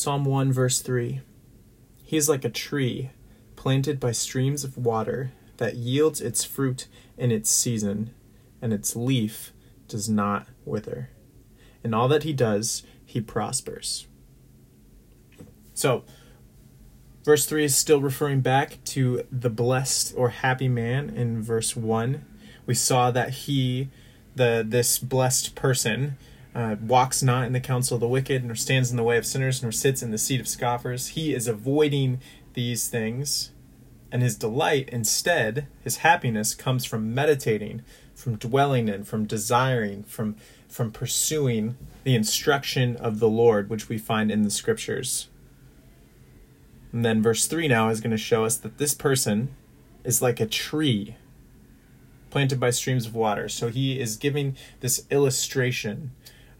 Psalm 1, verse 3 He is like a tree planted by streams of water that yields its fruit in its season, and its leaf does not wither. In all that he does, he prospers. So, verse 3 is still referring back to the blessed or happy man in verse 1. We saw that he, the this blessed person, uh, walks not in the counsel of the wicked, nor stands in the way of sinners, nor sits in the seat of scoffers. He is avoiding these things, and his delight instead, his happiness, comes from meditating, from dwelling in, from desiring, from from pursuing the instruction of the Lord, which we find in the scriptures. And then verse 3 now is going to show us that this person is like a tree planted by streams of water. So he is giving this illustration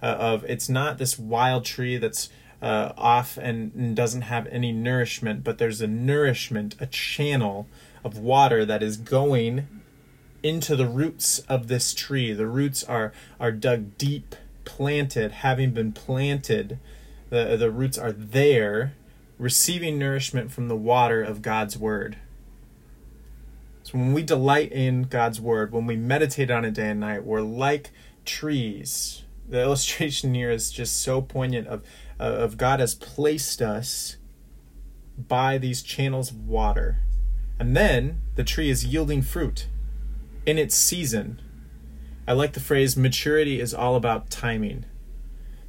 uh, of it's not this wild tree that's uh, off and, and doesn't have any nourishment, but there's a nourishment, a channel of water that is going into the roots of this tree. The roots are are dug deep, planted, having been planted. The the roots are there, receiving nourishment from the water of God's word. So when we delight in God's word, when we meditate on it day and night, we're like trees. The illustration here is just so poignant of uh, of God has placed us by these channels of water. And then the tree is yielding fruit in its season. I like the phrase maturity is all about timing.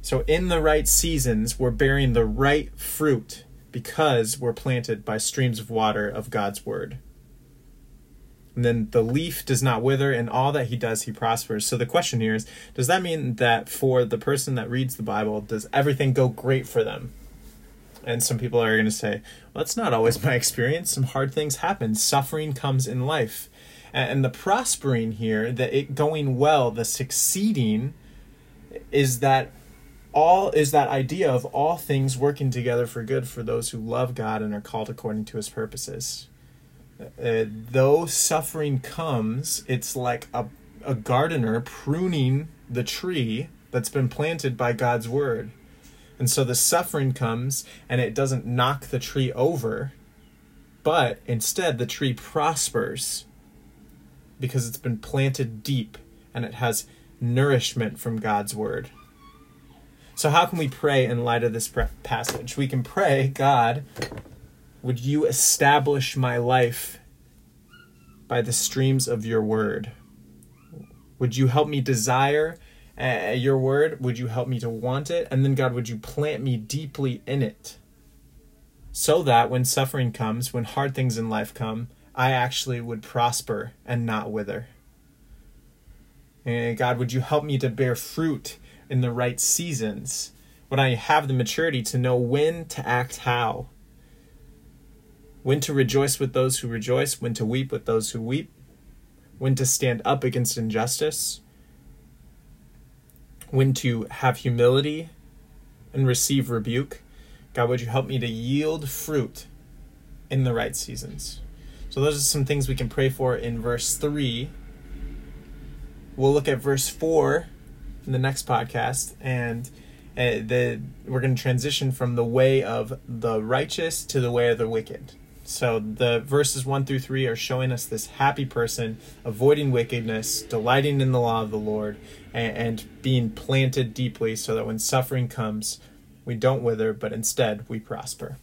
So, in the right seasons, we're bearing the right fruit because we're planted by streams of water of God's word. And then the leaf does not wither, and all that he does, he prospers. So the question here is Does that mean that for the person that reads the Bible, does everything go great for them? And some people are going to say, Well, that's not always my experience. Some hard things happen, suffering comes in life. And the prospering here, the it going well, the succeeding, is that all is that idea of all things working together for good for those who love God and are called according to his purposes. Uh, though suffering comes, it's like a, a gardener pruning the tree that's been planted by God's word. And so the suffering comes and it doesn't knock the tree over, but instead the tree prospers because it's been planted deep and it has nourishment from God's word. So, how can we pray in light of this passage? We can pray, God, would you establish my life by the streams of your word? Would you help me desire uh, your word? Would you help me to want it? And then, God, would you plant me deeply in it? So that when suffering comes, when hard things in life come, I actually would prosper and not wither. And God, would you help me to bear fruit in the right seasons? When I have the maturity to know when to act how? When to rejoice with those who rejoice, when to weep with those who weep, when to stand up against injustice, when to have humility and receive rebuke. God, would you help me to yield fruit in the right seasons? So, those are some things we can pray for in verse 3. We'll look at verse 4 in the next podcast, and uh, the, we're going to transition from the way of the righteous to the way of the wicked. So the verses 1 through 3 are showing us this happy person avoiding wickedness, delighting in the law of the Lord, and, and, being planted deeply so that when suffering comes, we don't wither, but instead we prosper.